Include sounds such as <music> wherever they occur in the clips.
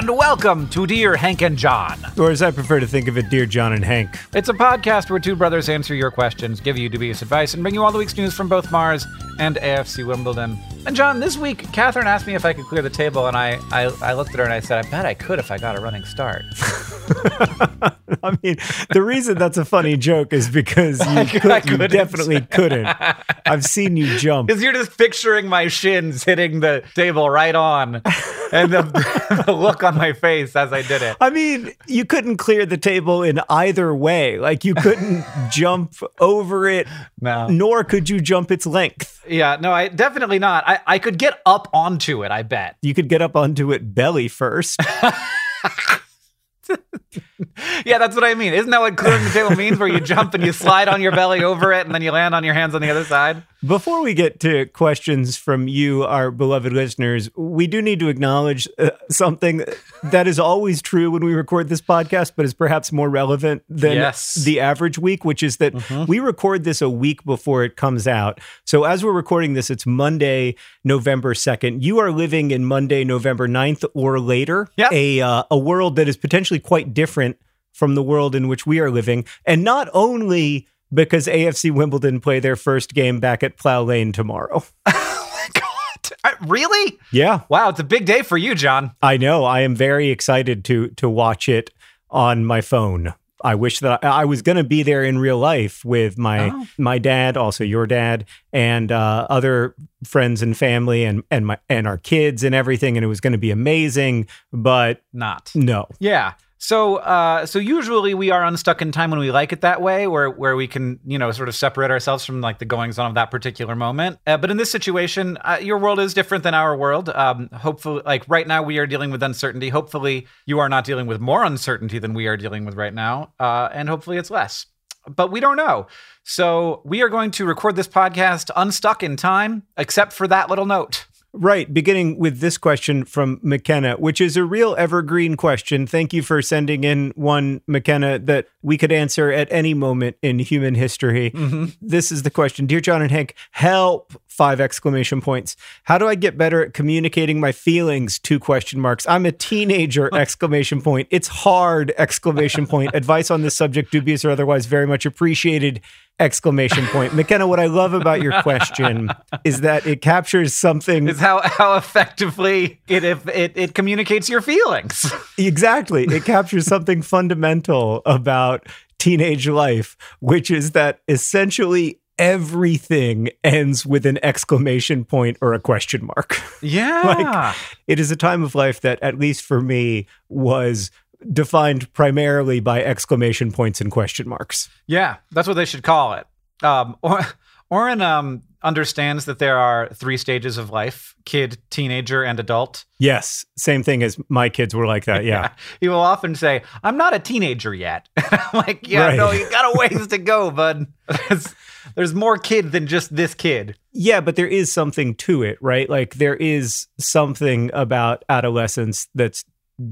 and welcome to Dear Hank and John. Or as I prefer to think of it, Dear John and Hank. It's a podcast where two brothers answer your questions, give you dubious advice, and bring you all the week's news from both Mars and AFC Wimbledon. And John, this week, Catherine asked me if I could clear the table, and I, I, I looked at her and I said, I bet I could if I got a running start. <laughs> I mean, the reason that's a funny joke is because you, <laughs> could, you definitely couldn't. <laughs> I've seen you jump. Because you're just picturing my shins hitting the table right on, and the, the look on my face as I did it. I mean, you couldn't clear the table in either way. Like, you couldn't jump over it, No. nor could you jump its length. Yeah, no, I definitely not. I, I could get up onto it, I bet. You could get up onto it belly first. <laughs> Yeah, that's what I mean. Isn't that what clearing the table means? Where you jump and you slide on your belly over it and then you land on your hands on the other side? Before we get to questions from you, our beloved listeners, we do need to acknowledge uh, something that is always true when we record this podcast, but is perhaps more relevant than Yes. the average week, which is that we record this a week before it comes out. So as we're recording this, it's Monday, November 2nd. You are living in Monday, November 9th or later, Yep. a, uh, a world that is potentially quite different from the world in which we are living. And not only because AFC Wimbledon play their first game back at Plough Lane tomorrow. <laughs> Oh my God, I- really? Yeah, Wow, it's a big day for you, John. I know. I am very excited to to watch it on my phone. I wish that I, I was going to be there in real life with my Oh. my dad, also your dad, and uh, other friends and family, and and my and our kids and everything, and it was going to be amazing. But Not. no, Yeah. So, uh, so usually we are unstuck in time when we like it that way, where where we can, you know, sort of separate ourselves from like the goings on of that particular moment. Uh, but in this situation, uh, your world is different than our world. Um, hopefully, like right now, we are dealing with uncertainty. Hopefully, you are not dealing with more uncertainty than we are dealing with right now, uh, and hopefully, it's less. But we don't know. So we are going to record this podcast unstuck in time, except for that little note. Right, beginning with this question from McKenna, which is a real evergreen question. Thank you for sending in one, McKenna, that we could answer at any moment in human history. Mm-hmm. This is the question Dear John and Hank, help! Five exclamation points. How do I get better at communicating my feelings? Two question marks. I'm a teenager! <laughs> exclamation point. It's hard! Exclamation point. <laughs> Advice on this subject, dubious or otherwise, very much appreciated! Exclamation point. McKenna, what I love about your question is that it captures something Is how how effectively it if it, it communicates your feelings. Exactly. It captures something fundamental about teenage life, which is that essentially everything ends with an exclamation point or a question mark. <laughs> Yeah. It is a time of life that, at least for me, was defined primarily by exclamation points and question marks. yeah, that's what they should call it. Um, or, Orin um, understands that there are three stages of life kid, teenager, and adult. Yes, same thing as my kids were like that. Yeah. <laughs> He will often say, I'm not a teenager yet. I'm <laughs> like, yeah, Right. no, you got a ways to go, bud. There's, there's more kid than just this kid. Yeah, but there is something to it, right? Like there is something about adolescence that's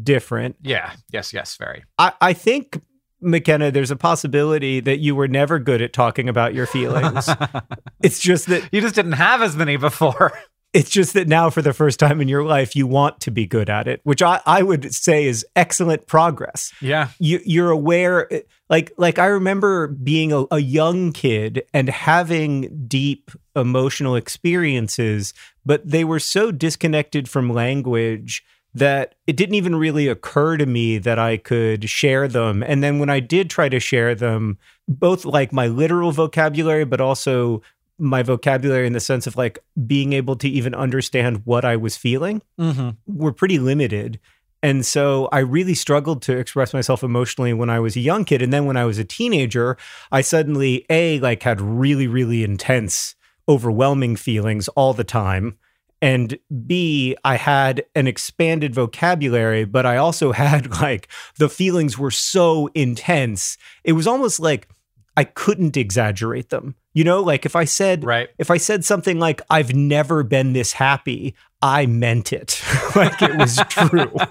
different. Yeah. Yes, yes, very. I, I think, McKenna, there's a possibility that you were never good at talking about your feelings. <laughs> it's just that You just didn't have as many before. <laughs> it's just that now for the first time in your life you want to be good at it, which I, I would say is excellent progress. Yeah. You you're aware like like I remember being a, a young kid and having deep emotional experiences, but they were so disconnected from language that it didn't even really occur to me that I could share them. And then when I did try to share them, both like my literal vocabulary, but also my vocabulary in the sense of like being able to even understand what I was feeling Mm-hmm. were pretty limited. And so I really struggled to express myself emotionally when I was a young kid. And then when I was a teenager, I suddenly, A, like had really, really intense, overwhelming feelings all the time. And B, I had an expanded vocabulary, but I also <laughs> had like the feelings were so intense. It was almost like I couldn't exaggerate them. You know, like if I said, Right. if I said something like, I've never been this happy, I meant it. <laughs> like it was true. <laughs>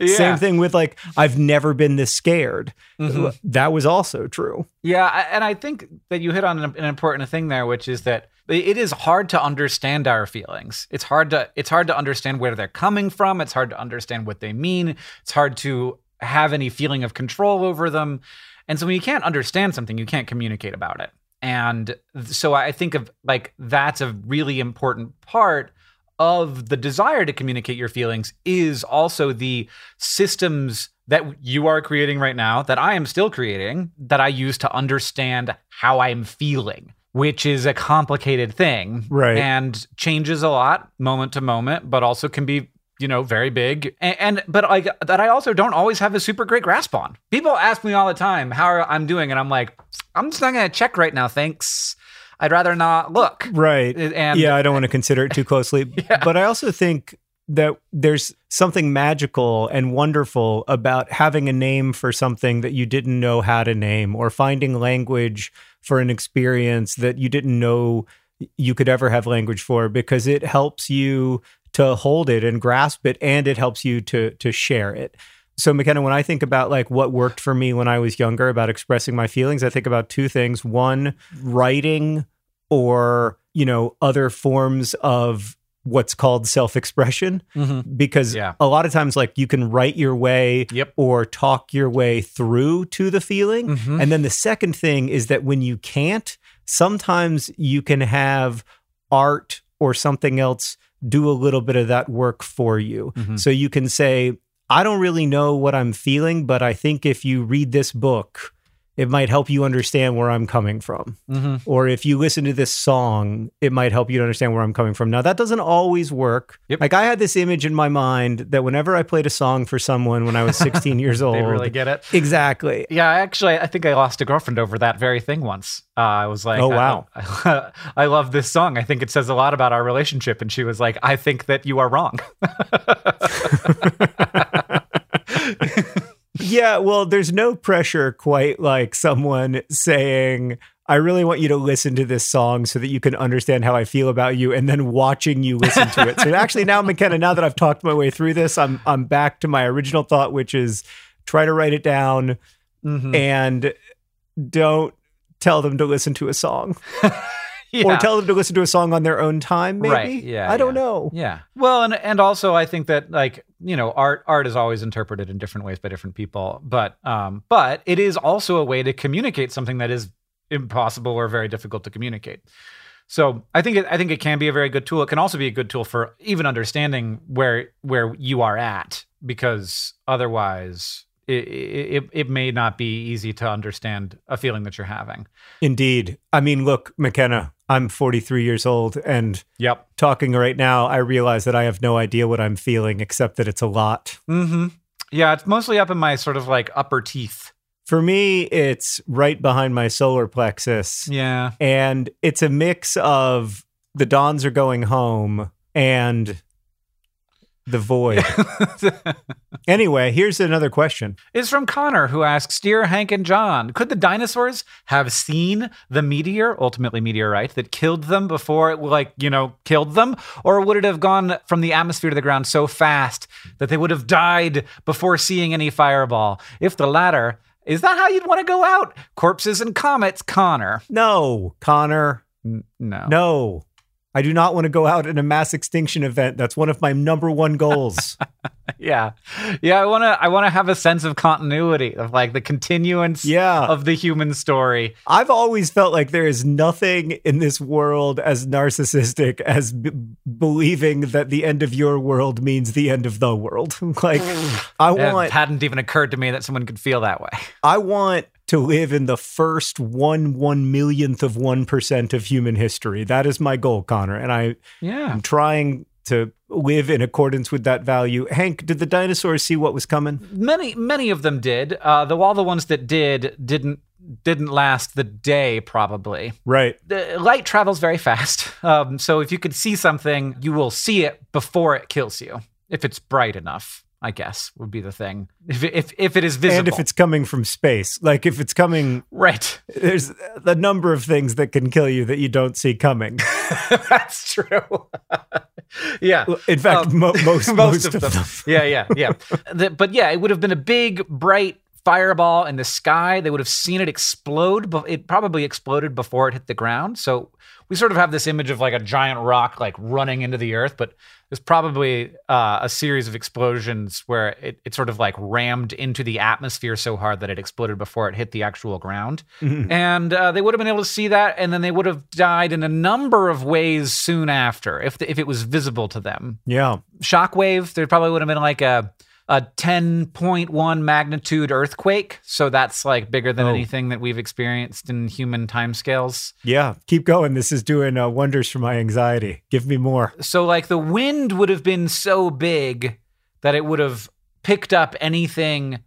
Yeah. Same thing with like, I've never been this scared. Mhm. That was also true. Yeah, and I think that you hit on an important thing there, which is that it is hard to understand our feelings. It's hard to it's hard to understand where they're coming from. It's hard to understand what they mean. It's hard to have any feeling of control over them. And so when you can't understand something, you can't communicate about it. And so I think of like that's a really important part of the desire to communicate your feelings is also the systems that you are creating right now, that I am still creating, that I use to understand how I'm feeling, which is a complicated thing. Right. And changes a lot moment to moment, but also can be you know, very big, and, and, but like that, I also don't always have a super great grasp on. People ask me all the time how I'm doing, and I'm like, I'm just not gonna check right now, thanks. I'd rather not look. Right. And yeah, I don't want to consider it too closely. <laughs> Yeah. But I also think that there's something magical and wonderful about having a name for something that you didn't know how to name or finding language for an experience that you didn't know you could ever have language for because it helps you to hold it and grasp it and it helps you to to share it. So McKenna, when I think about like what worked for me when I was younger about expressing my feelings, I think about two things. One, writing or, you know, other forms of what's called self-expression Mhm. because Yeah. a lot of times like you can write your way Yep. or talk your way through to the feeling Mhm. and then the second thing is that when you can't sometimes you can have art or something else do a little bit of that work for you Mhm. so you can say i don't really know what i'm feeling but i think if you read this book it might help you understand where i'm coming from Mhm. or if you listen to this song, it might help you to understand where I'm coming from. Now, that doesn't always work. Yep. Like, I had this image in my mind that whenever I played a song for someone when I was 16 <laughs> years old, They really get it. exactly. Yeah, actually, I think I lost a girlfriend over that very thing once. Uh, I was like, Oh, wow. I, <laughs> I, love this song. I think it says a lot about our relationship. And she was like, I think that you are wrong. <laughs> Yeah, well, there's no pressure quite like someone saying, I really want you to listen to this song so that you can understand how I feel about you, and then watching you listen to it. So actually, now McKenna, now that I've talked my way through this, I'm I'm back to my original thought, which is try to write it down Mhm. and don't tell them to listen to a song <laughs> <laughs> Yeah. or tell them to listen to a song on their own time maybe Right, yeah, i don't yeah. know Yeah. Well, and and also I think that like, you know, art art is always interpreted in different ways by different people, but um but it is also a way to communicate something that is impossible or very difficult to communicate. So, I think it, I think it can be a very good tool. It can also be a good tool for even understanding where where you are at because otherwise it, it, it may not be easy to understand a feeling that you're having. indeed i mean look mckenna i'm 43 years old and Yep. talking right now i realize that i have no idea what i'm feeling except that it's a lot Mm-hmm. Yeah, it's mostly up in my sort of like upper teeth. for me it's right behind my solar plexus Yeah. and it's a mix of the Dons are going home and the void <laughs> anyway here's another question is from Connor, who asks Dear Hank and John, could the dinosaurs have seen the meteor, ultimately meteorite, that killed them before it, like, you know, killed them? Or would it have gone from the atmosphere to the ground so fast that they would have died before seeing any fireball? If the latter, is that how you'd want to go out? Corpses and comets, Connor. no connor N- no. No, I do not want to go out in a mass extinction event. That's one of my number one goals. <laughs> Yeah. Yeah, I want to I want to have a sense of continuity of like the continuance yeah. of the human story. I've always felt like there is nothing in this world as narcissistic as b- believing that the end of your world means the end of the world. <laughs> like <sighs> I want It hadn't even occurred to me that someone could feel that way. I want to live in the first one one millionth of one percent of human history. That is my goal, Connor. And I Yeah. am trying to live in accordance with that value. Hank, did the dinosaurs see what was coming? Many many of them did. Uh, though all the ones that did didn't didn't last the day probably. Right. The light travels very fast. Um, so if you could see something, you will see it before it kills you. If it's bright enough, I guess would be the thing. If if if it is visible. And if it's coming from space, like if it's coming, right. there's a number of things that can kill you that you don't see coming. <laughs> That's true. <laughs> yeah. In fact, Um, mo- <laughs> most, most, of, them. yeah, yeah, yeah. The- but yeah, it would have been a big, bright fireball in the sky. They would have seen it explode, but it probably exploded before it hit the ground. So we sort of have this image of like a giant rock like running into the earth, but there's probably uh, a series of explosions where it, it sort of like rammed into the atmosphere so hard that it exploded before it hit the actual ground. And uh, they would have been able to see that, and then they would have died in a number of ways soon after if, the, if it was visible to them. Yeah. Shockwave, there probably would have been like a a 10.1 magnitude earthquake. So that's like bigger than Oh. anything that we've experienced in human timescales. Yeah. Keep going. This is doing uh, wonders for my anxiety. Give me more. So like the wind would have been so big that it would have picked up anything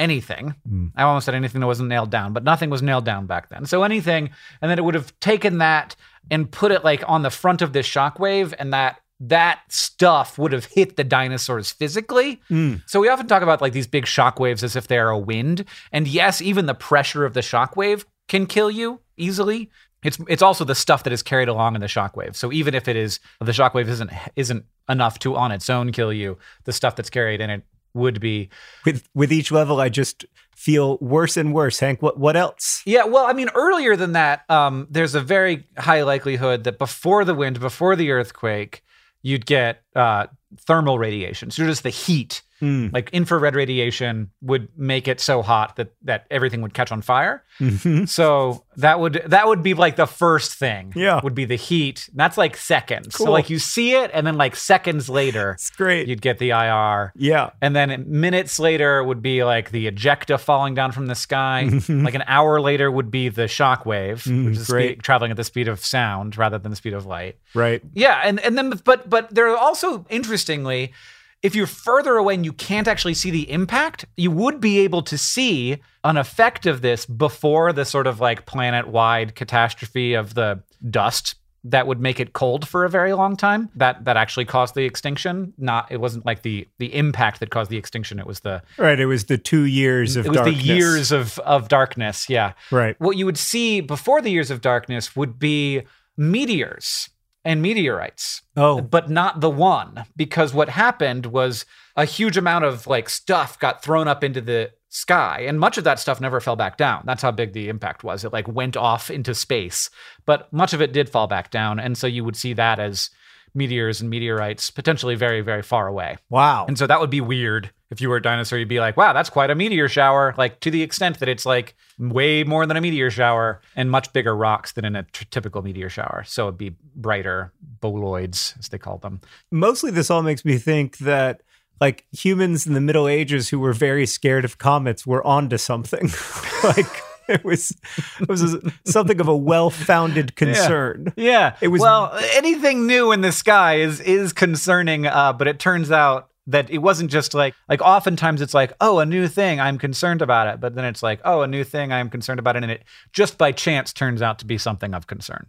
anything. Mm. I almost said anything that wasn't nailed down, but nothing was nailed down back then. So anything and then it would have taken that and put it like on the front of this shockwave and that that stuff would have hit the dinosaurs physically. Mm. So we often talk about like these big shockwaves as if they're a wind. And yes, even the pressure of the shockwave can kill you easily. It's it's also the stuff that is carried along in the shockwave. So even if it is the shockwave isn't isn't enough to on its own kill you, the stuff that's carried in it would be. With with each level, I just feel worse and worse. Hank, what what else? Yeah, well, I mean, earlier than that, um, there's a very high likelihood that before the wind, before the earthquake, you'd get uh, thermal radiation. So just the heat Mm. like infrared radiation would make it so hot that that everything would catch on fire. Mhm. So that would that would be like the first thing. Yeah. would be the heat. That's like seconds. Cool. So like you see it, and then like seconds later, <laughs> It's great. you'd get the IR. yeah. And then minutes later would be like the ejecta falling down from the sky. Mhm. like an hour later would be the shock wave, Mm, which is speed, traveling at the speed of sound rather than the speed of light. Right. Yeah, and and then but but there are also interestingly, if you're further away and you can't actually see the impact, you would be able to see an effect of this before the sort of like planet-wide catastrophe of the dust that would make it cold for a very long time. That that actually caused the extinction. Not it wasn't like the the impact that caused the extinction. It was the Right. It was the two years of it was darkness. the years of of darkness. Yeah Right. what you would see before the years of darkness would be meteors and meteorites Oh. but not the one because what happened was a huge amount of like stuff got thrown up into the sky and much of that stuff never fell back down that's how big the impact was it like went off into space but much of it did fall back down and so you would see that as meteors and meteorites potentially very very far away Wow. and so that would be weird if you were a dinosaur. You'd be like, wow, that's quite a meteor shower. Like to the extent that it's like way more than a meteor shower and much bigger rocks than in a t- typical meteor shower. So it'd be brighter bolides, as they call them. Mostly, this all makes me think that like humans in the Middle Ages who were very scared of comets were onto something. <laughs> like <laughs> it was it was something of a well-founded concern. Yeah, It was- well. Anything new in the sky is is concerning, uh, but it turns out that it wasn't just like like oftentimes it's like oh a new thing I'm concerned about it, but then it's like oh a new thing I'm concerned about it, and it just by chance turns out to be something of concern,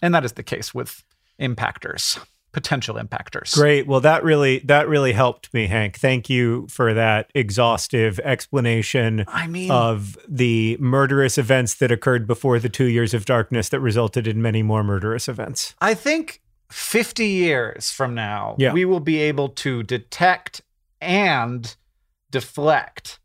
and that is the case with impactors, potential impactors. Great. Well, that really that really helped me, Hank. Thank you for that exhaustive explanation I mean, of the murderous events that occurred before the two years of darkness that resulted in many more murderous events. I think 50 years from now, Yeah. we will be able to detect and deflect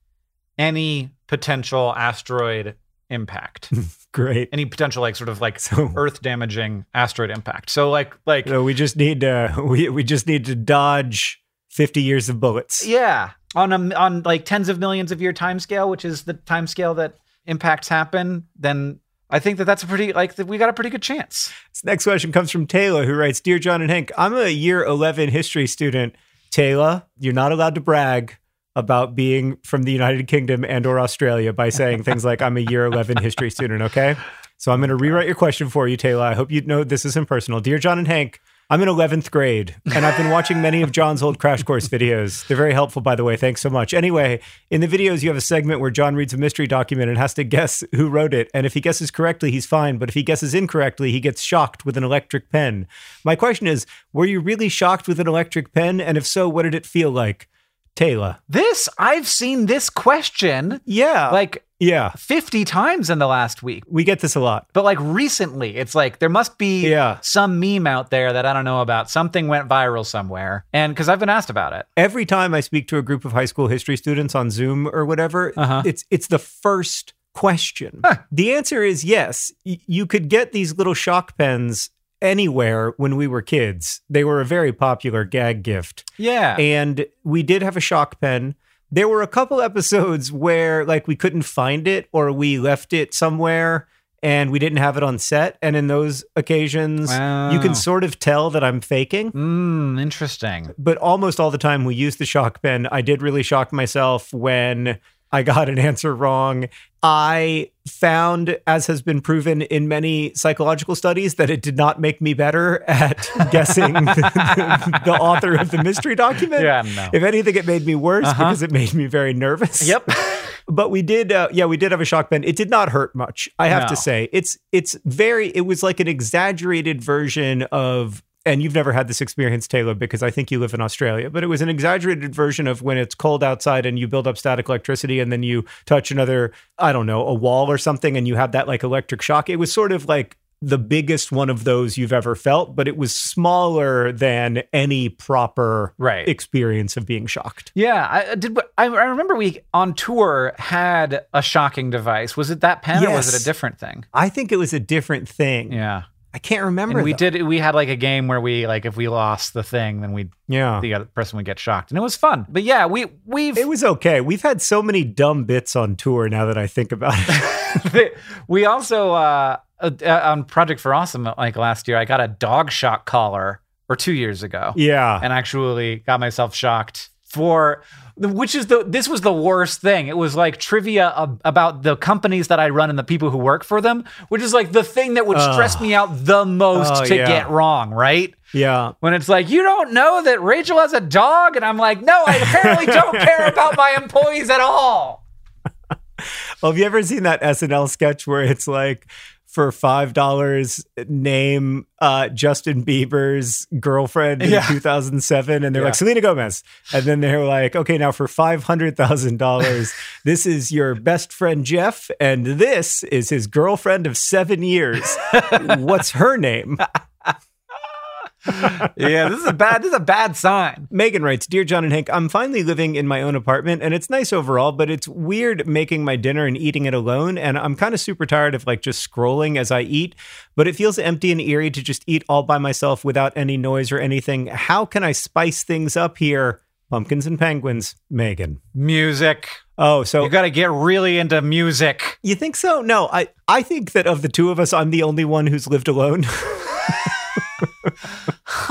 any potential asteroid impact, <laughs> Great. any potential like sort of like So, <laughs> earth damaging asteroid impact. So like like so we just need to <laughs> we, we just need to dodge 50 years of bullets. yeah, on a on like tens of millions of year time scale, which is the time scale that impacts happen, then I think that that's a pretty like that we got a pretty good chance. This next question comes from Taylor, who writes Dear John and Hank, I'm a year 11 history student. Taylor, you're not allowed to brag about being from the United Kingdom and or Australia by saying things like I'm a year 11 history student, okay? So I'm going to rewrite your question for you, Taylor. I hope you know this isn't personal. Dear John and Hank, I'm in 11th grade and I've been watching many of John's old Crash Course videos. They're very helpful, by the way. Thanks so much. Anyway, in the videos, you have a segment where John reads a mystery document and has to guess who wrote it. And if he guesses correctly, he's fine. But if he guesses incorrectly, he gets shocked with an electric pen. My question is Were you really shocked with an electric pen? And if so, what did it feel like? Taylor. This I've seen this question Yeah. like yeah. 50 times in the last week. We get this a lot. But like recently, it's like there must be Yeah. some meme out there that I don't know about. Something went viral somewhere. And because I've been asked about it. every time I speak to a group of high school history students on Zoom or whatever, Uh-huh. it's it's the first question. Huh. The answer is yes. Y- you could get these little shock pens anywhere when we were kids. They were a very popular gag gift. Yeah. And we did have a shock pen. There were a couple episodes where like we couldn't find it or we left it somewhere and we didn't have it on set. And in those occasions, you can sort of tell that I'm faking. Mm, interesting. But almost all the time we use the shock pen. I did really shock myself when I got an answer wrong. I found, as has been proven in many psychological studies, that it did not make me better at <laughs> guessing the, the author of the mystery document. Yeah, no. If anything, it made me worse Uh-huh. because it made me very nervous. Yep. <laughs> But we did, uh, yeah, we did have a shock pen. It did not hurt much. I have to say, it's it's very. It was like an exaggerated version of. And you've never had this experience, Taylor, because I think you live in Australia. But it was an exaggerated version of when it's cold outside and you build up static electricity, and then you touch another, I don't know, a wall or something, and you have that like electric shock. It was sort of like the biggest one of those you've ever felt, but it was smaller than any proper Right. experience of being shocked. Yeah, I did. I, I remember we on tour had a shocking device. Was it that pen or was it a different thing? I think it was a different thing. Yeah, I can't remember. and we though. did. We had like a game where we like if we lost the thing, then we Yeah. the other person would get shocked, and it was fun. But yeah, we we've It was okay. We've had so many dumb bits on tour now that I think about it. <laughs> we also uh, uh, on Project for Awesome like last year, I got a dog shock collar or two years ago. yeah. and actually got myself shocked for which is the this was the worst thing. It was like trivia ab- about the companies that i run and the people who work for them which is like the thing that would stress me out the most Oh, to yeah. get wrong right? Yeah. when it's like you don't know that rachel has a dog? And i'm like no i apparently don't <laughs> care about my employees at all. Well, have you ever seen that SNL sketch where it's like for five dollars name uh, Justin Bieber's girlfriend in Yeah. 2007, and they're Yeah. like Selena Gomez, and then they're like, okay, now for five hundred thousand dollars, <laughs> this is your best friend Jeff, and this is his girlfriend of seven years. <laughs> What's her name? Yeah this is a bad this is a bad sign Megan writes, Dear John and Hank, I'm finally living in my own apartment and it's nice overall, but it's weird making my dinner and eating it alone. And I'm kind of super tired of like just scrolling as I eat, but it feels empty and eerie to just eat all by myself without any noise or anything. How can I spice things up here? Pumpkins and penguins, Megan. music Oh, so you got to get really into music you think so? No, I, I think that of the two of us, I'm the only one who's lived alone. <laughs>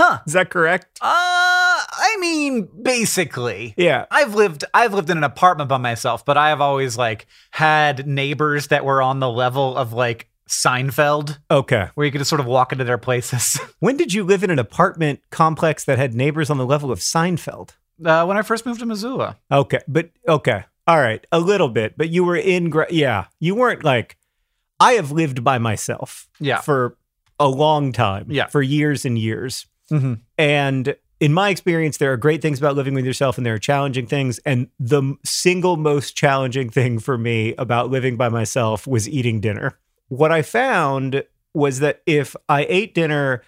huh Is that correct? uh i mean basically Yeah. I've lived I've lived in an apartment by myself, but I have always like had neighbors that were on the level of like Seinfeld, Okay. where you could just sort of walk into their places. <laughs> When did you live in an apartment complex that had neighbors on the level of Seinfeld? Uh, when I first moved to Missoula, Okay, but okay, all right, a little bit, but you were in, gra- yeah, you weren't like. I have lived by myself, Yeah. for a long time, Yeah. for years and years, Mhm. and in my experience, there are great things about living with yourself, and there are challenging things, and the single most challenging thing for me about living by myself was eating dinner. What I found was that if I ate dinner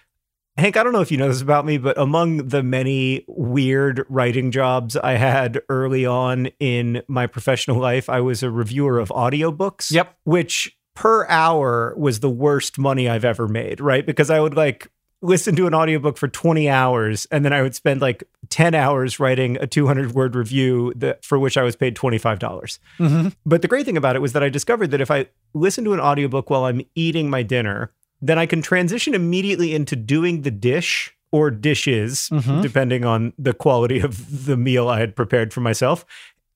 Hank, I don't know if you know this about me, but among the many weird writing jobs I had early on in my professional life, I was a reviewer of audiobooks. Yep. Which per hour was the worst money I've ever made, right? Because I would like listen to an audiobook for 20 hours and then I would spend like 10 hours writing a 200 word review that for which I was paid $25. dollars Mhm. But the great thing about it was that I discovered that if I listen to an audiobook while I'm eating my dinner, then I can transition immediately into doing the dish or dishes, Mhm. depending on the quality of the meal I had prepared for myself.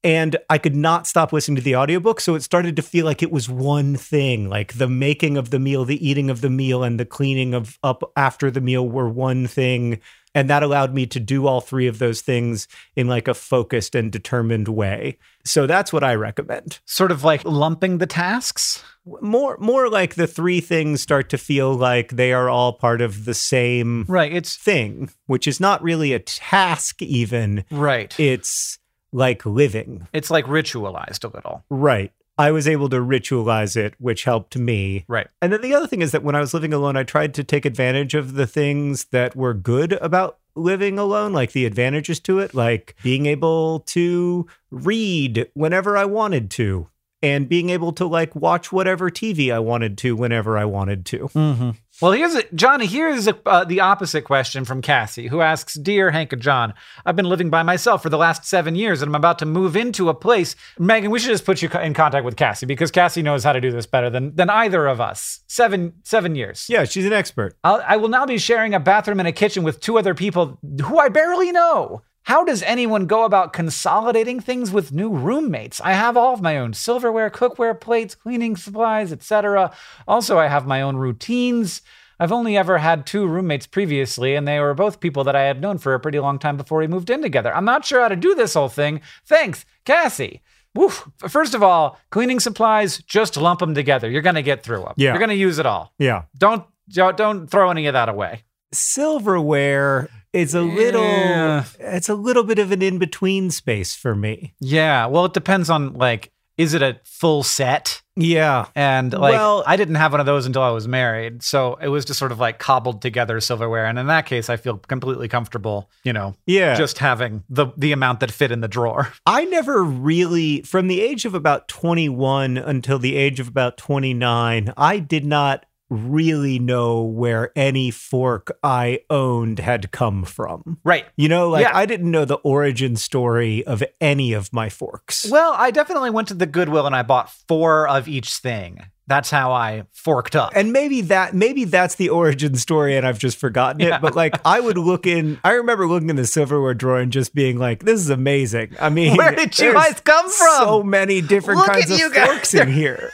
And I could not stop listening to the audiobook. So it started to feel like it was one thing, like the making of the meal, the eating of the meal, and the cleaning of up after the meal were one thing. And that allowed me to do all three of those things in like a focused and determined way. So that's what I recommend. sort of like lumping the tasks. More more like the three things start to feel like they are all part of the same Right. It's thing, which is not really a task even. right. It's like living. it's like ritualized a little. Right. I was able to ritualize it, which helped me. Right. And then the other thing is that when I was living alone, I tried to take advantage of the things that were good about living alone, like the advantages to it, like being able to read whenever I wanted to and being able to like watch whatever TV I wanted to whenever I wanted to. Mm-hmm. Well, here's a, Johnny. Here's a, uh, the opposite question from Cassie, who asks, "Dear Hank and John, I've been living by myself for the last seven years, and I'm about to move into a place." Megan, we should just put you in contact with Cassie because Cassie knows how to do this better than than either of us. Seven seven years. Yeah, she's an expert. I'll, I will now be sharing a bathroom and a kitchen with two other people who I barely know. How does anyone go about consolidating things with new roommates? I have all of my own silverware, cookware, plates, cleaning supplies, etc. Also, I have my own routines. I've only ever had two roommates previously, and they were both people that I had known for a pretty long time before we moved in together. I'm not sure how to do this whole thing. Thanks, Cassie. Woof. First of all, cleaning supplies, just lump them together. You're going to get through them. Yeah. You're going to use it all. Yeah. Don't don't don't throw any of that away. Silverware is a little Yeah. it's a little bit of an in-between space for me. Yeah, well, it depends on like, is it a full set? Yeah. And like, Well- I didn't have one of those until I was married, so it was just sort of like cobbled together silverware. And in that case, I feel completely comfortable, you know, Yeah. just having the the amount that fit in the drawer. <laughs> I never really, from the age of about 21 until the age of about 29, I did not really know where any fork I owned had come from. Right. You know, like Yeah. I didn't know the origin story of any of my forks. Well, I definitely went to the Goodwill and I bought four of each thing. That's how I forked up. and maybe that maybe that's the origin story and I've just forgotten it. Yeah. But like I would look in I remember looking in the silverware drawer and just being like, this is amazing. I mean Where did you guys come from? So many different Look kinds of you guys. forks in here.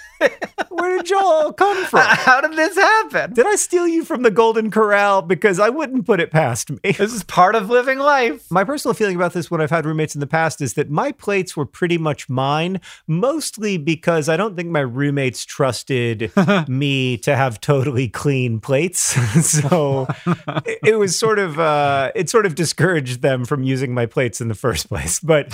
Where did y'all all come from? how did this happen? Did I steal you from the Golden Corral? Because I wouldn't put it past me. This is part of living life. My personal feeling about this when I've had roommates in the past is that my plates were pretty much mine, mostly because I don't think my roommates trusted <laughs> me to have totally clean plates. <laughs> so it, it was sort of uh, it sort of discouraged them from using my plates in the first place. But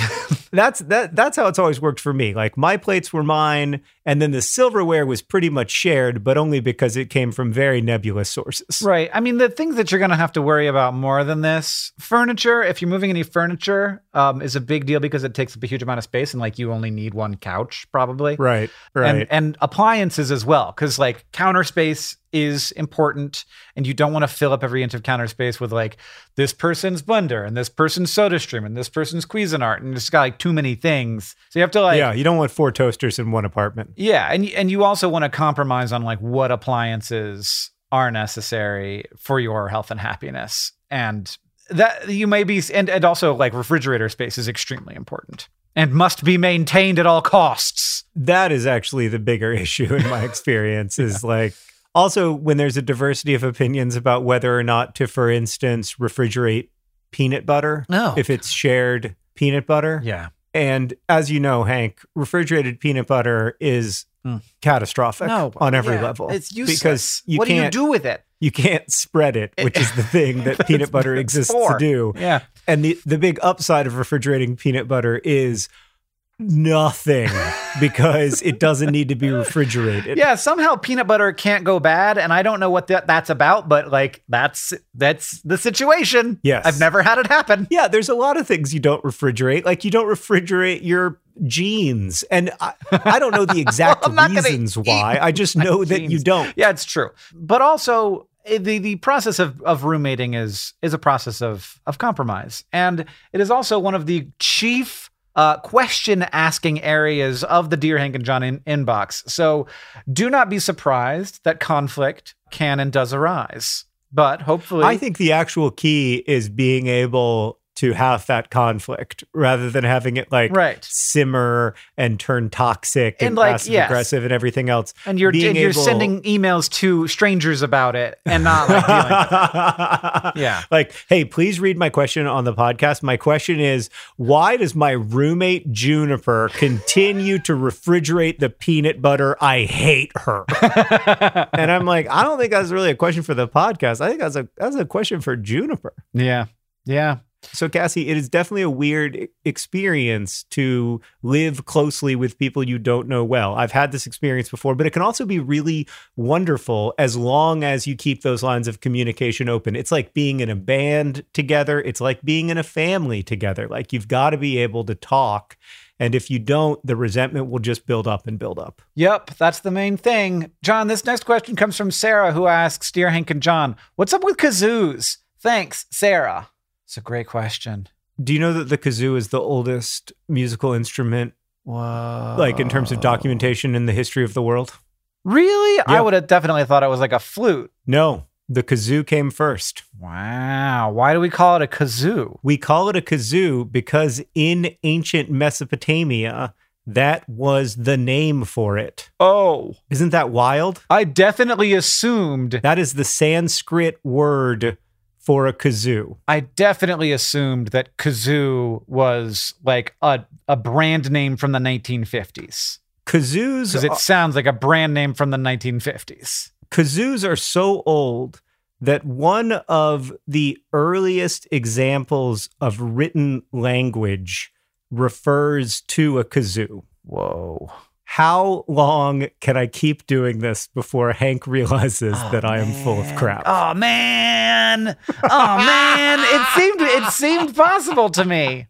that's that that's how it's always worked for me. Like my plates were mine, and then the silverware was pretty much shared, but only because it came from very nebulous sources. Right. I mean, the things that you're going to have to worry about more than this furniture, if you're moving any furniture, um, is a big deal because it takes up a huge amount of space and like you only need one couch probably. Right. Right. And, and appliances as well, because like counter space is important, and you don't want to fill up every inch of counter space with like this person's blender and this person's soda stream and this person's Cuisinart, and it's got like too many things. So you have to like yeah, you don't want four toasters in one apartment. yeah, and and you also want to compromise on like what appliances are necessary for your health and happiness, and that you may be, and and also like refrigerator space is extremely important and must be maintained at all costs. That is actually the bigger <laughs> issue in my experience is like also when there's a diversity of opinions about whether or not to, for instance, refrigerate peanut butter No. if it's shared peanut butter. Yeah, And as you know, Hank, refrigerated peanut butter is Mm. catastrophic on every yeah, level. It's useless. because you what do you do with it? you can't spread it, which is the thing that <laughs> peanut butter exists for. to do. Yeah, And the, the big upside of refrigerating peanut butter is nothing because it doesn't need to be refrigerated. yeah. Somehow peanut butter can't go bad, and I don't know what that that's about, but like that's that's the situation. Yes. I've never had it happen. Yeah, there's a lot of things you don't refrigerate. Like you don't refrigerate your jeans. And I, I don't know the <laughs> exact gonna reasons why. I just know that you don't. Yeah, it's true. But also eh, the the process of of roommating is is a process of of compromise, and it is also one of the chief. Uh, question asking areas of the Dear Hank and John in- inbox. So do not be surprised that conflict can and does arise. But hopefully, I think the actual key is being able to have that conflict rather than having it like Right. simmer and turn toxic and, And, like, passive yes. aggressive and everything else. and you're being and you're able- sending emails to strangers about it and not like dealing with it. <laughs> Yeah. Like, hey, please read my question on the podcast. My question is why does my roommate Juniper continue to refrigerate the peanut butter? I hate her. <laughs> and I'm like, I don't think that's really a question for the podcast. I think that's a that's a question for Juniper. Yeah. Yeah. So, Cassie, it is definitely a weird experience to live closely with people you don't know well. I've had this experience before, but it can also be really wonderful as long as you keep those lines of communication open. It's like being in a band together, it's like being in a family together. Like, you've got to be able to talk And if you don't, the resentment will just build up and build up. Yep, that's the main thing. John, this next question comes from Sarah, who asks Dear Hank and John, what's up with kazoos? Thanks, Sarah. It's a great question. Do you know that the kazoo is the oldest musical instrument, Whoa. like in terms of documentation in the history of the world? Really? I would have definitely thought it was like a flute. No, the kazoo came first. Wow. Why do we call it a kazoo? We call it a kazoo because in ancient Mesopotamia, that was the name for it. Oh. Isn't that wild? I definitely assumed That is the Sanskrit word for a kazoo. I definitely assumed that kazoo was like a, a brand name from the 1950s. Kazoos Because it sounds like a brand name from the 1950s. kazoos are so old that one of the earliest examples of written language refers to a kazoo. Whoa. How long can I keep doing this before Hank realizes oh, that I am full of crap? Oh man. Oh man. It seemed it seemed possible to me.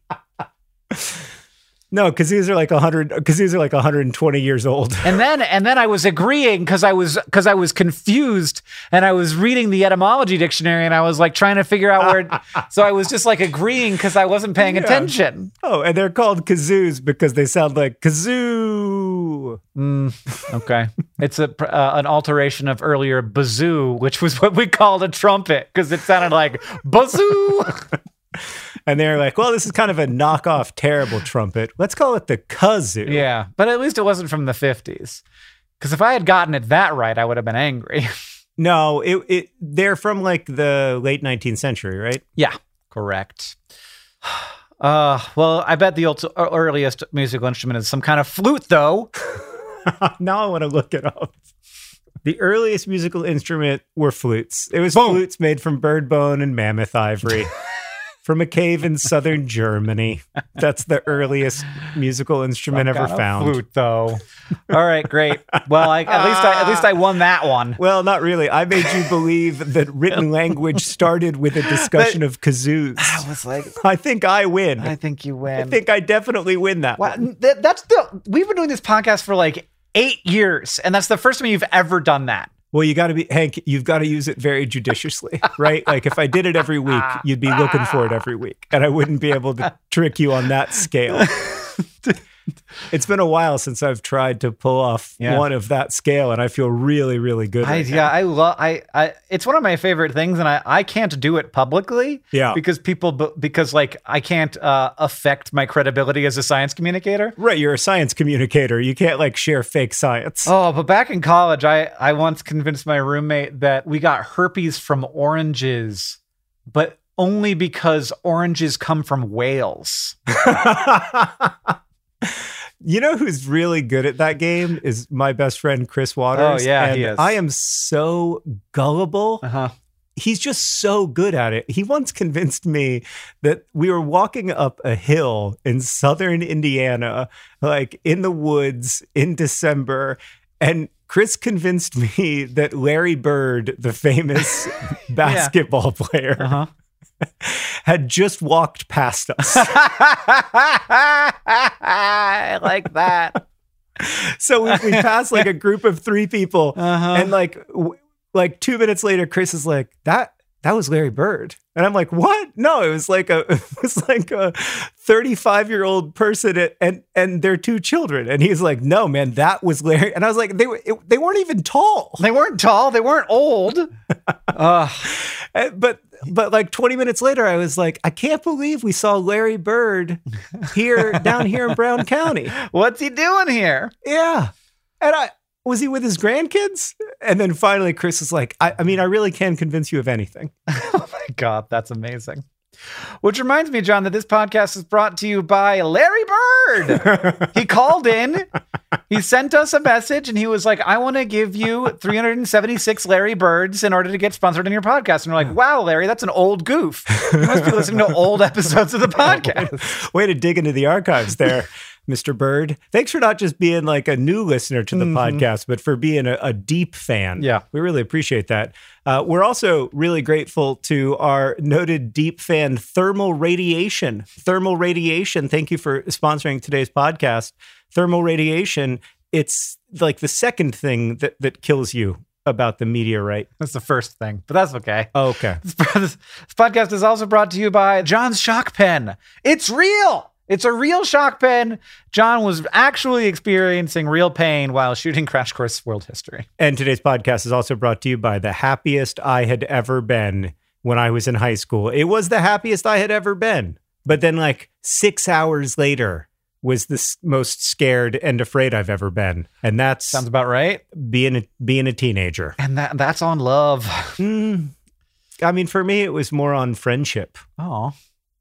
No, because these are like 100 Because these are like 120 years old. And then and then I was agreeing because I was because I was confused and I was reading the etymology dictionary and I was like trying to figure out where <laughs> so I was just like agreeing because I wasn't paying Yeah. attention. Oh, and they're called kazoos because they sound like kazoo. Mm, <laughs> okay, it's a uh, an alteration of earlier bazoo, which was <laughs> what we called a trumpet because it sounded like bazoo. <laughs> And they're like, well, this is kind of a knockoff terrible trumpet. Let's call it the kazoo. yeah, but at least it wasn't from the fifties. Because if I had gotten it that right, I would have been angry. No, it, it they're from like the late 19th century, right? yeah, correct. <sighs> <sighs> Uh, well, I bet the ult- earliest musical instrument is some kind of flute, though. <laughs> now I want to look it up. The earliest musical instrument were flutes. It was Boom. flutes made from bird bone and mammoth ivory <laughs> from a cave in southern Germany. That's the earliest musical instrument Some ever kind of found. Flute, though. All right, great. Well, I, at least I, at least I won that one. Well, not really. I made you believe that written language started with a discussion of kazoos. I was like, I think I win. I think you win. I think I definitely win that. Wow, one. that, that's the we've been doing this podcast for like eight years, and that's the first time you've ever done that. Well, you got to be Hank. You've got to use it very judiciously, right? Like if I did it every week, you'd be looking for it every week, and I wouldn't be able to trick you on that scale. <laughs> <laughs> It's been a while since I've tried to pull off Yeah. one of that scale, and I feel really, really good. I, right now. yeah, I love. I, I. It's one of my favorite things, and I, I can't do it publicly. Yeah. because people, because like I can't uh, affect my credibility as a science communicator. Right, you're a science communicator. You can't like share fake science. Oh, but back in college, I I once convinced my roommate that we got herpes from oranges, but only because oranges come from whales. <laughs> you know who's really good at that game is my best friend Chris Waters. Oh, yeah, and he is. I am so gullible. Uh huh. He's just so good at it. He once convinced me that we were walking up a hill in southern Indiana, like in the woods in December, and Chris convinced <laughs> me that Larry Bird, the famous <laughs> basketball player, Uh huh. <laughs> had just walked past us. <laughs> I like that. so we, we passed like a group of three people, <laughs> Uh-huh. and like w- like two minutes later, Chris is like, "That that was Larry Bird," and I'm like, "What? No, it was like a <laughs> it was like a 35 year old person and- and and their two children," and he's like, "No, man, that was Larry," and I was like, "They were it, they weren't even tall." They weren't tall. They weren't old. <laughs> Uh, but but like 20 minutes later, I was like, "I can't believe we saw Larry Bird here down here in Brown County." <laughs> what's he doing here? Yeah. And I was he with his grandkids? And then finally Chris is like, I, I mean, I really can convince you of anything. <laughs> Oh my God, that's amazing. Which reminds me, John, that this podcast is brought to you by Larry Bird. <laughs> he called in, he sent us a message, and he was like, I want to give you 376 Larry Birds in order to get sponsored in your podcast. And we're like, wow, Larry, that's an old goof. You must be listening to old episodes of the <laughs> podcast. Way to dig into the archives there. Mr. Bird. Thanks for not just being like a new listener to the podcast, but for being a, a deep fan. Yeah. We really appreciate that. Uh, we're also really grateful to our noted deep fan, Thermal Radiation. Thermal Radiation, thank you for sponsoring today's podcast. Thermal Radiation, it's like the second thing that, that kills you about the meteorite. That's the first thing, but that's okay. Oh, okay. This, <laughs> this podcast is also brought to you by John's Shock Pen. It's real. It's a real shock pen. John was actually experiencing real pain while shooting Crash Course World History. And today's podcast is also brought to you by the happiest I had ever been when I was in high school. It was the happiest I had ever been. But then, like six hours later, was the most scared and afraid I've ever been. And that's Sounds about right. being a, being a teenager. And that that's on love. Hmm. I mean, for me, it was more on friendship. Oh.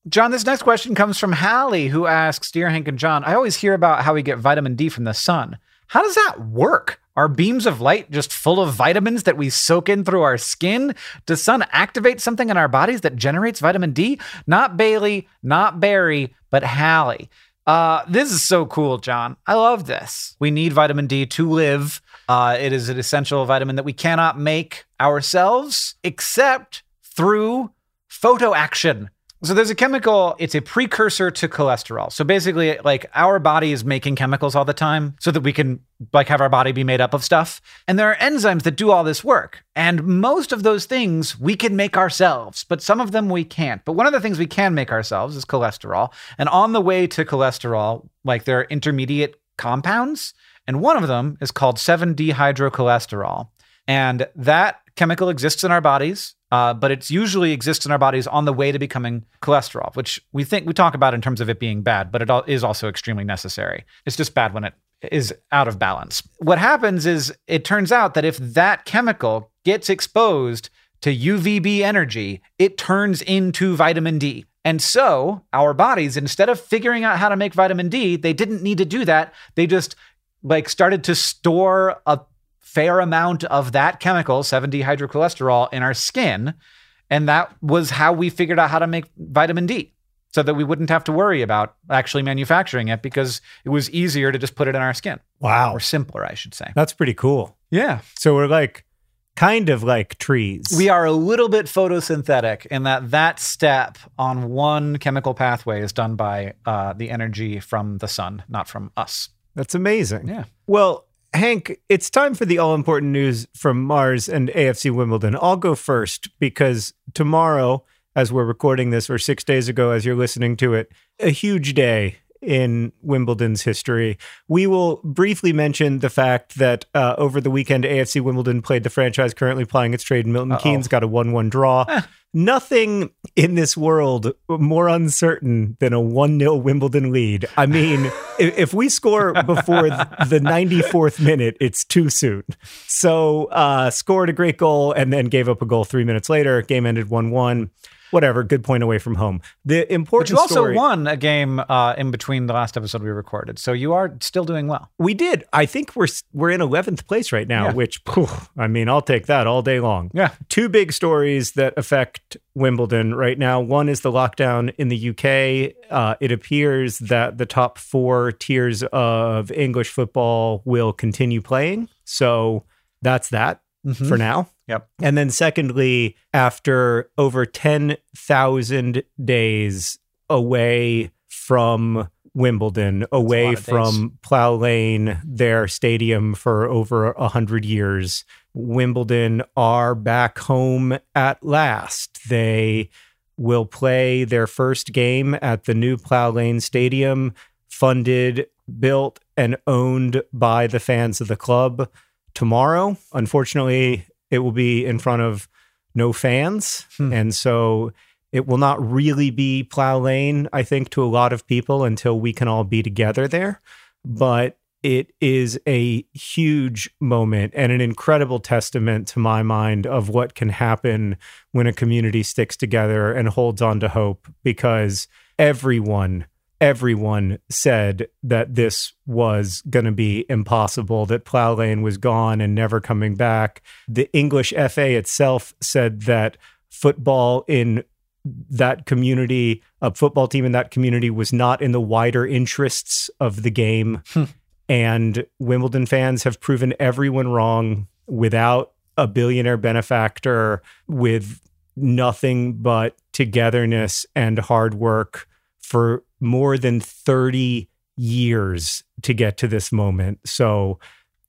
John, this next question comes from Hallie, who asks Dear Hank and John, I always hear about how we get vitamin D from the sun. How does that work? Are beams of light just full of vitamins that we soak in through our skin? Does sun activate something in our bodies that generates vitamin D? Not Bailey, not Barry, but Hallie. Uh, this is so cool, John. I love this. We need vitamin D to live. Uh, it is an essential vitamin that we cannot make ourselves except through photoaction. So there's a chemical, it's a precursor to cholesterol. So basically like our body is making chemicals all the time so that we can like have our body be made up of stuff. And there are enzymes that do all this work. And most of those things we can make ourselves, but some of them we can't. But one of the things we can make ourselves is cholesterol. And on the way to cholesterol, like there are intermediate compounds, and one of them is called 7-dehydrocholesterol. And that chemical exists in our bodies, uh, but it usually exists in our bodies on the way to becoming cholesterol, which we think we talk about in terms of it being bad, but it is also extremely necessary. It's just bad when it is out of balance. What happens is it turns out that if that chemical gets exposed to UVB energy, it turns into vitamin D. And so our bodies, instead of figuring out how to make vitamin D, they didn't need to do that. They just like started to store a fair amount of that chemical, 7-dehydrocholesterol, in our skin. And that was how we figured out how to make vitamin D so that we wouldn't have to worry about actually manufacturing it because it was easier to just put it in our skin Wow. or simpler, I should say. That's pretty cool. Yeah. So we're like kind of like trees. We are a little bit photosynthetic in that that step on one chemical pathway is done by uh, the energy from the sun, not from us. That's amazing. Yeah. Well, Hank, it's time for the all important news from Mars and AFC Wimbledon. I'll go first because tomorrow, as we're recording this, or six days ago, as you're listening to it, a huge day in Wimbledon's history. We will briefly mention the fact that uh, over the weekend, AFC Wimbledon played the franchise currently plying its trade. Milton Keynes got a 1 1 draw. Nothing in this world more uncertain than a 1 0 Wimbledon lead. I mean, <laughs> if, if we score before the 94th minute, it's too soon. So, uh, scored a great goal and then gave up a goal three minutes later. Game ended 1 1. Whatever, good point away from home. The But important you also story, won a game uh, in between the last episode we recorded, so you are still doing well. We did. I think we're we're in 11th place right now, Yeah. which phew, I mean, I'll take that all day long. Yeah. Two big stories that affect Wimbledon right now. One is the lockdown in the UK. Uh, it appears that the top four tiers of English football will continue playing. So that's that Mhm. for now. Yep. And then, secondly, after over 10,000 days away from Wimbledon, away from Plough Lane, their stadium for over 100 years, Wimbledon are back home at last. They will play their first game at the new Plough Lane Stadium, funded, built, and owned by the fans of the club tomorrow. Unfortunately, it will be in front of no fans. Hmm. And so it will not really be Plough Lane, I think, to a lot of people until we can all be together there. But it is a huge moment and an incredible testament to my mind of what can happen when a community sticks together and holds on to hope because everyone everyone said that this was going to be impossible, that Plough Lane was gone and never coming back. The English FA itself said that football in that community, a football team in that community, was not in the wider interests of the game. Hmm. and Wimbledon fans have proven everyone wrong without a billionaire benefactor, with nothing but togetherness and hard work for more than 30 years to get to this moment. So,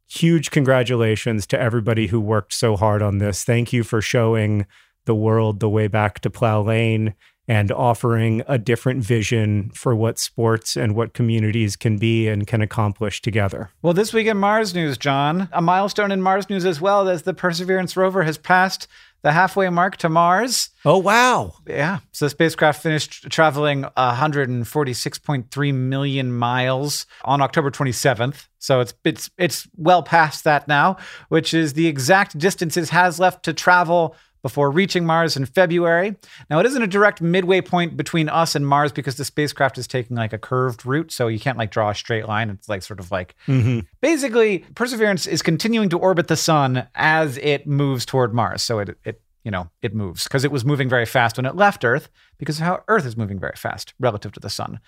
huge congratulations to everybody who worked so hard on this. Thank you for showing the world the way back to Plough Lane and offering a different vision for what sports and what communities can be and can accomplish together. Well, this week in Mars news, John, a milestone in Mars news as well as the Perseverance rover has passed the halfway mark to Mars. Oh, wow. Yeah. So the spacecraft finished traveling 146.3 million miles on October 27th. So it's it's it's well past that now, which is the exact distance it has left to travel before reaching Mars in February. Now, it isn't a direct midway point between us and Mars because the spacecraft is taking like a curved route. So you can't like draw a straight line. It's like sort of like mm-hmm. basically Perseverance is continuing to orbit the sun as it moves toward Mars. So it, it you know, it moves because it was moving very fast when it left Earth because of how Earth is moving very fast relative to the sun.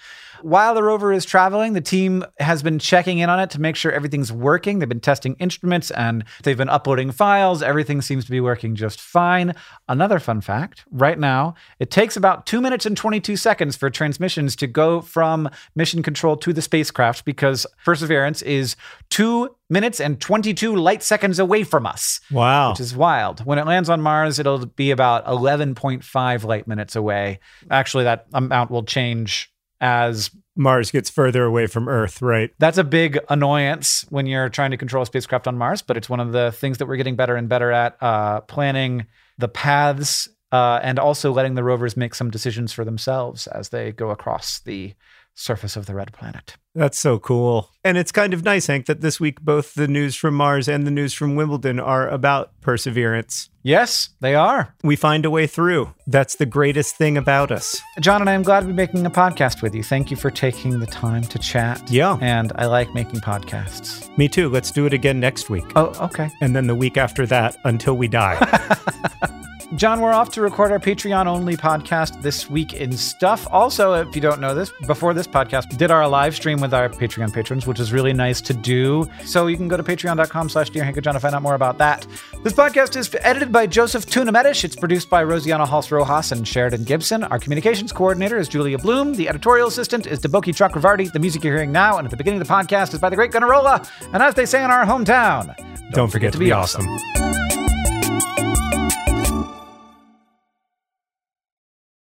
While the rover is traveling, the team has been checking in on it to make sure everything's working. They've been testing instruments and they've been uploading files. Everything seems to be working just fine. Another fun fact right now, it takes about two minutes and 22 seconds for transmissions to go from mission control to the spacecraft because Perseverance is two minutes and 22 light seconds away from us. Wow. Which is wild. When it lands on Mars, it'll be about 11.5 light minutes away. Actually, that amount will change as Mars gets further away from Earth, right? That's a big annoyance when you're trying to control a spacecraft on Mars, but it's one of the things that we're getting better and better at uh, planning the paths uh, and also letting the rovers make some decisions for themselves as they go across the surface of the red planet. That's so cool. And it's kind of nice, Hank, that this week both the news from Mars and the news from Wimbledon are about perseverance. Yes, they are. We find a way through. That's the greatest thing about us. John and I am glad to be making a podcast with you. Thank you for taking the time to chat. Yeah. And I like making podcasts. Me too. Let's do it again next week. Oh, okay. And then the week after that until we die. <laughs> John, we're off to record our Patreon only podcast this week in stuff. Also, if you don't know this, before this podcast, did our live stream with our Patreon patrons, which is really nice to do. So you can go to patreon.com slash Dear Hank and John to find out more about that. This podcast is edited by Joseph Tuna-Medina. It's produced by Rosianna Halse Rojas and Sheridan Gibson. Our communications coordinator is Julia Bloom. The editorial assistant is Deboki Chakravarti. The music you're hearing now and at the beginning of the podcast is by the great Gunnarolla. And as they say in our hometown, don't, don't forget, forget, to be, be awesome. awesome.